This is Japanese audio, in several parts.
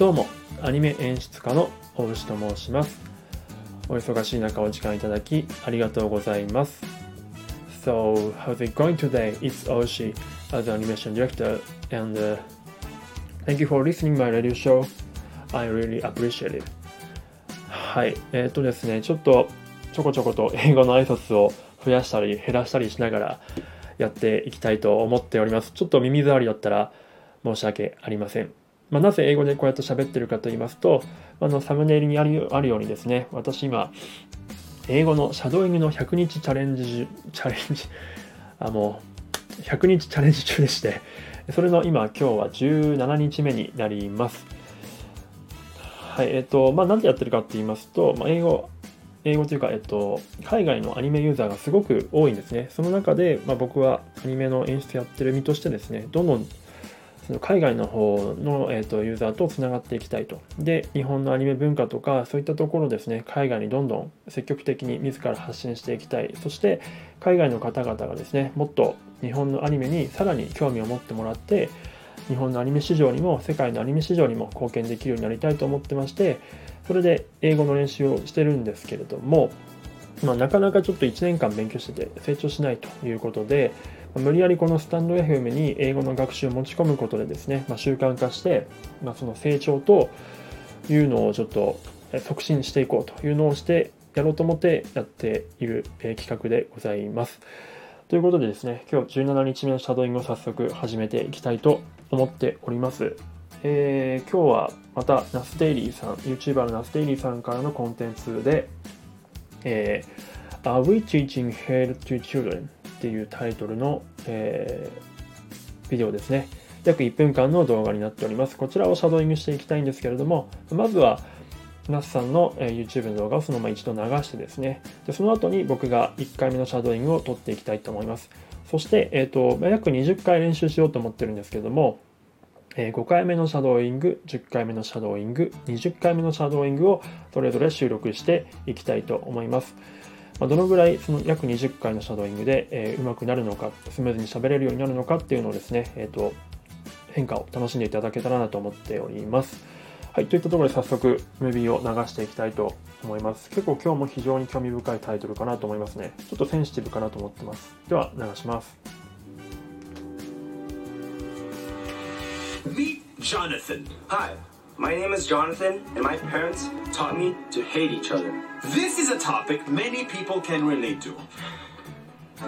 どうもアニメ演出家の大牛と申します。お忙しい中お時間いただきありがとうございます。So how's it going today? It's Oshi as animation director and、uh, thank you for listening my radio show. I really appreciate it. はい。えっ、とですねちょっとちょこちょこと英語の挨拶を増やしたり減らしたりしながらやっていきたいと思っております。ちょっと耳障りだったら申し訳ありません。まあ、なぜ英語でこうやって喋ってるかと言いますと、あのサムネイルにあるあるようにですね、私今、英語のシャドーイングの100日チャレンジ、チャレンジ、あ、もう、100日チャレンジ中でして、それの今、今日は17日目になります。はい、えっ、と、まあ、なんでやってるかって言いますと、まあ、英語、英語というか、えっと、海外のアニメユーザーがすごく多いんですね。その中で、まあ、僕はアニメの演出やってる身としてですね、どんどんその海外の方の、えーと、ユーザーとつながっていきたいと。で、日本のアニメ文化とか、そういったところですね、海外にどんどん積極的に自ら発信していきたい。そして、海外の方々がですね、もっと日本のアニメにさらに興味を持ってもらって、日本のアニメ市場にも世界のアニメ市場にも貢献できるようになりたいと思ってましてそれで英語の練習をしてるんですけれども、まあ、なかなかちょっと1年間勉強してて成長しないということで無理やりこのスタンド FM に英語の学習を持ち込むことでですね、まあ、習慣化して、まあ、その成長というのをちょっと促進していこうというのをしてやろうと思ってやっている企画でございます。ということでですね、今日17日目のシャドーイングを早速始めていきたいと思っております。えー、今日はまたナスデイリーさん、YouTuber のナスデイリーさんからのコンテンツで、えー、Are we teaching hate to children? っていうタイトルの、えー、ビデオですね。約1分間の動画になっております。こちらをシャドーイングしていきたいんですけれども、まずは、ナスさんの YouTube の動画をそのまま一度流してですね、でその後に僕が1回目のシャドーイングを撮っていきたいと思います。そして、えーと、約20回練習しようと思ってるんですけども、え5回目のシャドーイング、10回目のシャドーイング、20回目のシャドーイングをそれぞれ収録していきたいと思います。まあ、どのぐらいその約20回のシャドーイングで、えー、うまくなるのか、スムーズに喋れるようになるのかっていうのをですね、えーと、変化を楽しんでいただけたらなと思っております。はい、といったところで早速、ムービーを流していきたいと思います。結構今日も非常に興味深いタイトルかなと思いますね。ちょっとセンシティブかなと思ってます。では、流します。Meet Jonathan. Hi. My name is Jonathan, and my parents taught me to hate each other. This is a topic many people can relate to.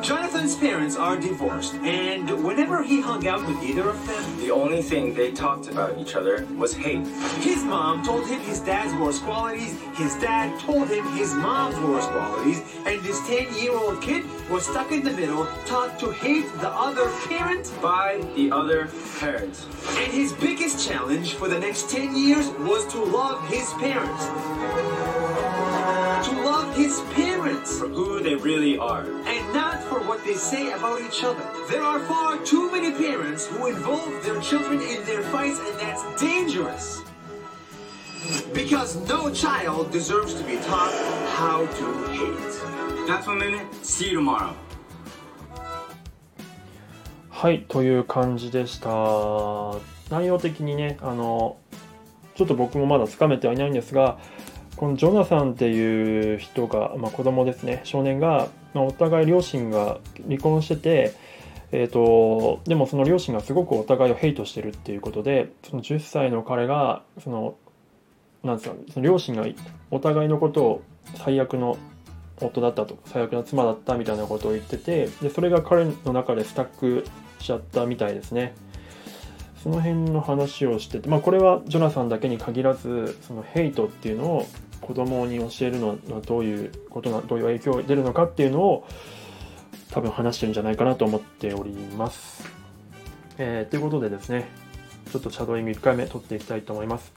Jonathan's parents are divorced, and whenever he hung out with either of them, the only thing they talked about each other was hate. His mom told him his dad's worst qualities, his dad told him his mom's worst qualities, and this 10 year old kid was stuck in the middle, taught to hate the other parent by the other parent. And his biggest challenge for the next 10 years was to love his parents to love his parents for who they really are, and not for what they say about each other. There are far too many parents who involve their children in their fights, and that's dangerous. Because no child deserves to be taught how to hate. That's one minute. See you tomorrow. はい、という感じでした。内容的にね、あの、ちょっと僕もまだつかめてはいないんですが、このジョナサンっていう人が、まあ、子供ですね少年が、まあ、お互い両親が離婚してて、えーと、でもその両親がすごくお互いをヘイトしてるっていうことでその10歳の彼がそのなんですかその両親がお互いのことを最悪の夫だったと最悪な妻だったみたいなことを言っててでそれが彼の中でスタックしちゃったみたいですね。その辺の話をしてて、まあ、これはジョナサンだけに限らずそのヘイトっていうのを子供に教えるのはどういうことなどういう影響が出るのかっていうのを多分話してるんじゃないかなと思っております。えー、ということでですねちょっとシャドーイング1回目撮っていきたいと思います。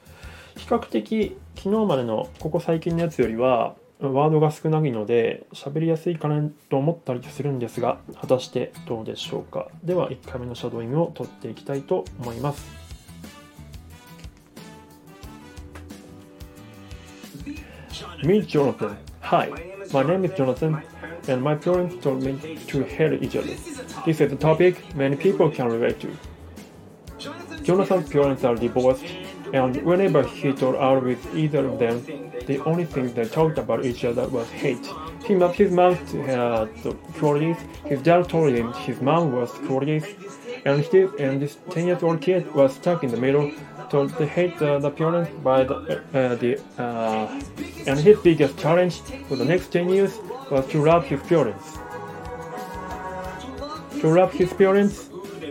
比較的昨日までのここ最近のやつよりはワードが少ないので喋りやすいかなと思ったりするんですが果たしてどうでしょうかでは1回目のシャドーイングを取っていきたいと思います Meet Jonathan Hi, my name is Jonathan and my parents told me to hate each other This is a topic many people can relate to Jonathan's parents are divorced And whenever he told out with either of them, the only thing they talked about each other was hate. He mapped his mouth uh, to qualities. His dad told him his mom was qualities. And, he, and this 10 year old kid was stuck in the middle, told to hate the, the parents by the, uh, the uh, and his biggest challenge for the next 10 years was to love his parents. To love his parents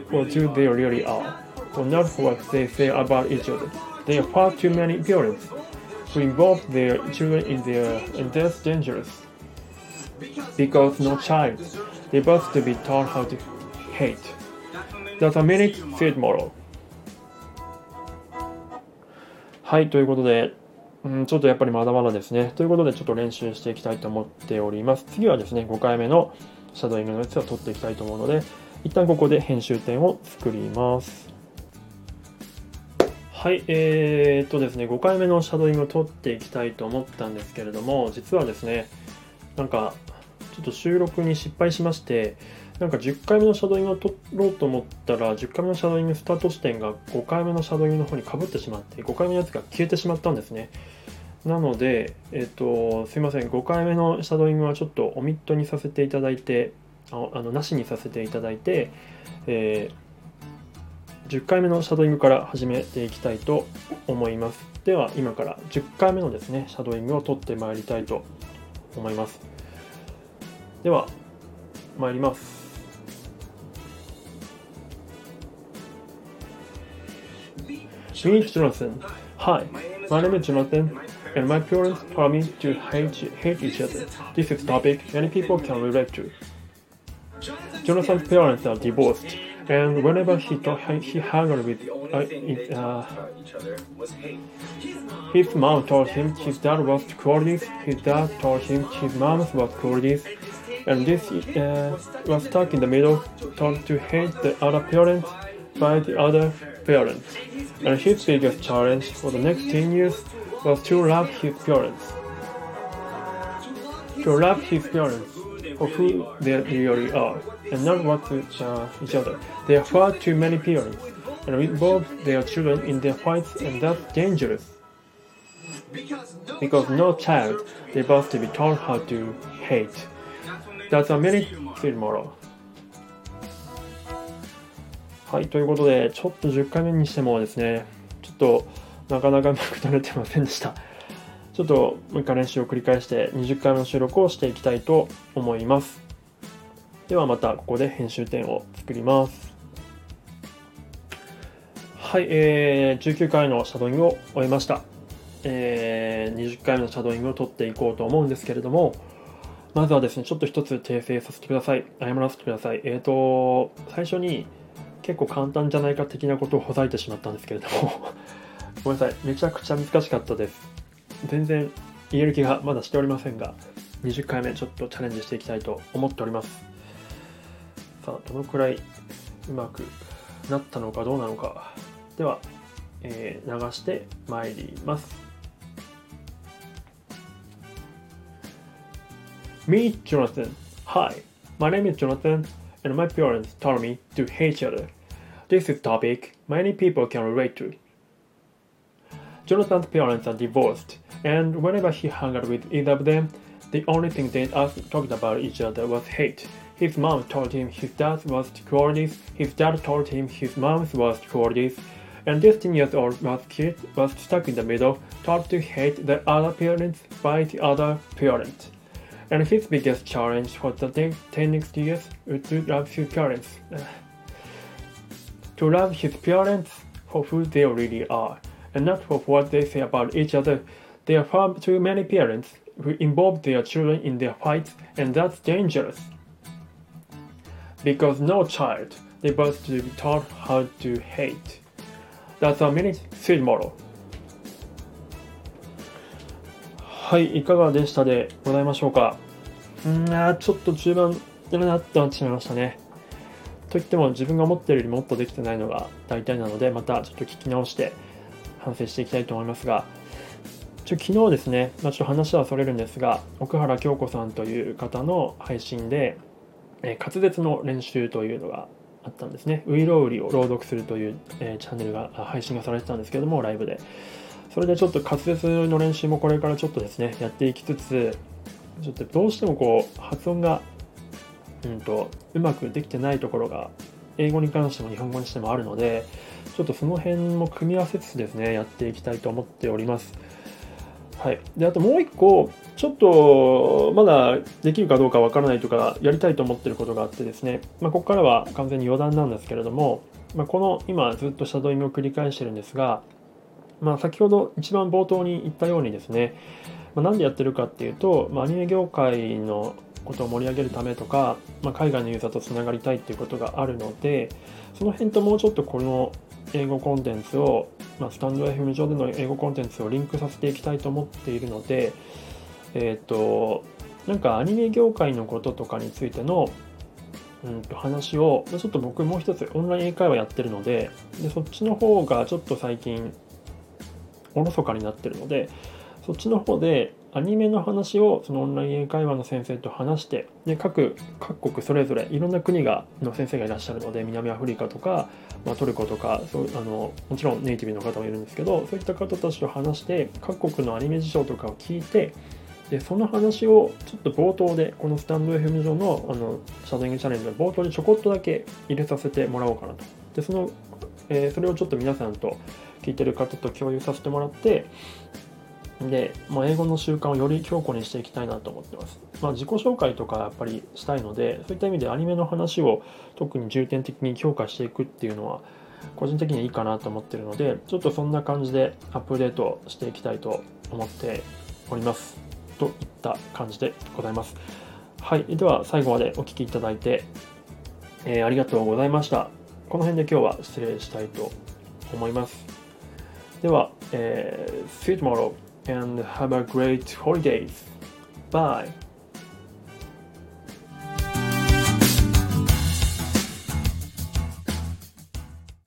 for who they really are, or not what they say about each other. There are far too many parents who involve their children in their and that's dangerous. Because no child, they both to be taught how to hate. That's a minute feed moral. はい、ということで、 うん、ちょっとやっぱりまだまだですね。ということで、ちょっと練習していきたいと思っております。次はですね、5回目のシャドーイングのやつを取っていきたいと思うので、一旦ここで編集点を作ります。はい、えー、っとですね、5回目のシャドーイングを取っていきたいと思ったんですけれども、実はですね、なんか、ちょっと収録に失敗しまして、なんか10回目のシャドーイングを取ろうと思ったら、10回目のシャドーイングスタート地点が5回目のシャドーイングの方にかぶってしまって、5回目のやつが消えてしまったんですね。なので、えっと、すいません、5回目のシャドーイングはちょっとオミットにさせていただいて、あのなしにさせていただいて、えー10回目のシャドーイングから始めていきたいと思います。では、今から10回目のですね、シャドーイングを取ってまいりたいと思います。では、参ります。Meet Jonathan. Hi, my name is Jonathan, and my parents taught me to hate, hate each other. This is a topic many people can relate to. Jonathan's parents are divorced, and whenever he talk, he hung with uh, it, uh, his mom told him his dad was qualities, his dad told him his mom was qualities, and this uh, was stuck in the middle, told to hate the other parent by the other parents, And his biggest challenge for the next 10 years was to love his parents. To love his parents for who they really are, and not what to uh, each other. There are far too many parents, and involve their children in their fights, and that's dangerous. Because no child deserves to be taught how to hate. That's a field moral. はい、ということで、ちょっと10回目にしてもですね、ちょっとなかなかうまくなれてませんでした。ちょっともう一回練習を繰り返して20回目の収録をしていきたいと思います。ではまたここで編集点を作ります。はい、えー、19回のシャドーイングを終えました。えー、20回目のシャドーイングを取っていこうと思うんですけれども、まずはですね、ちょっと一つ訂正させてください。謝らせてください。えーと、最初に結構簡単じゃないか的なことをほざいてしまったんですけれども、ごめんなさい。めちゃくちゃ難しかったです。全然言える気がまだしておりませんが、20回目ちょっとチャレンジしていきたいと思っております。さあ、どのくらいうまくなったのかどうなのか。では、えー流してまいります。Meet Jonathan. Hi, my name is Jonathan, and my parents taught me to hate each other. This is a topic many people can relate to. Jonathan's parents are divorced, and whenever he hung out with either of them, the only thing they asked, talked about each other was hate. His mom told him his dad was qualities, his dad told him his mom was qualities, and this 10 years old was kid was stuck in the middle, taught to hate the other parents by the other parent. And his biggest challenge for the 10 10 next years was to love his parents. to love his parents for who they really are, and not for what they say about each other. There are far too many parents who involve their children in their fights, and that's dangerous. Because no child deserves to be taught how to hate. That's a minute field moral. はい、いかがでしたでございましょうか？うんーちょっと中盤やらなってなってしまいましたね。といっても自分が思ってるよりもっとできてないのが大体なので、またちょっと聞き直して反省していきたいと思いますが、ちょ昨日ですね、まあ、ちょっと話はそれるんですが、奥原京子さんという方の配信で、え滑舌の練習というのがあったんですね。ウイロウリを朗読するという、え、チャンネルが配信がされてたんですけども、ライブで。それでちょっと滑舌の練習もこれからちょっとですね、やっていきつつ、ちょっとどうしてもこう、発音が、うんと、うまくできてないところが、英語に関しても日本語にしてもあるので、ちょっとその辺も組み合わせつつですね、やっていきたいと思っております。はい。で、あともう一個、ちょっと、まだできるかどうかわからないとか、やりたいと思ってることがあってですね、まあ、ここからは完全に余談なんですけれども、まあ、この今ずっとシャドウイングを繰り返してるんですが、まあ、先ほど一番冒頭に言ったようにですね、まあ、なんでやってるかっていうと、まあ、アニメ業界のことを盛り上げるためとか、まあ、海外のユーザーとつながりたいっていうことがあるのでその辺ともうちょっとこの英語コンテンツを、まあ、スタンド FM 上での英語コンテンツをリンクさせていきたいと思っているのでえっ、ー、となんかアニメ業界のこととかについてのうんと話をちょっと僕もう一つオンライン英会話やってるのででそっちの方がちょっと最近おろそかになってるのでそっちの方でアニメの話をそのオンライン英会話の先生と話してで各各国それぞれいろんな国がの先生がいらっしゃるので南アフリカとか、まあ、トルコとかそうあのもちろんネイティブの方もいるんですけどそういった方たちと話して各国のアニメ事情とかを聞いてでその話をちょっと冒頭でこのスタンド FM 上のあのシャドウイングチャレンジの冒頭でちょこっとだけ入れさせてもらおうかなと。でその、えー、それをちょっと皆さんと聞いてる方と共有させてもらってで、まあ、英語の習慣をより強固にしていきたいなと思ってます。まあ、自己紹介とかやっぱりしたいので、そういった意味でアニメの話を特に重点的に強化していくっていうのは、個人的にはいいかなと思ってるので、ちょっとそんな感じでアップデートしていきたいと思っております。といった感じでございます。はい。では、最後までお聴きいただいて、えー、ありがとうございました。この辺で今日は失礼したいと思います。では、えー、See you tomorrow and have a great holidays. Bye.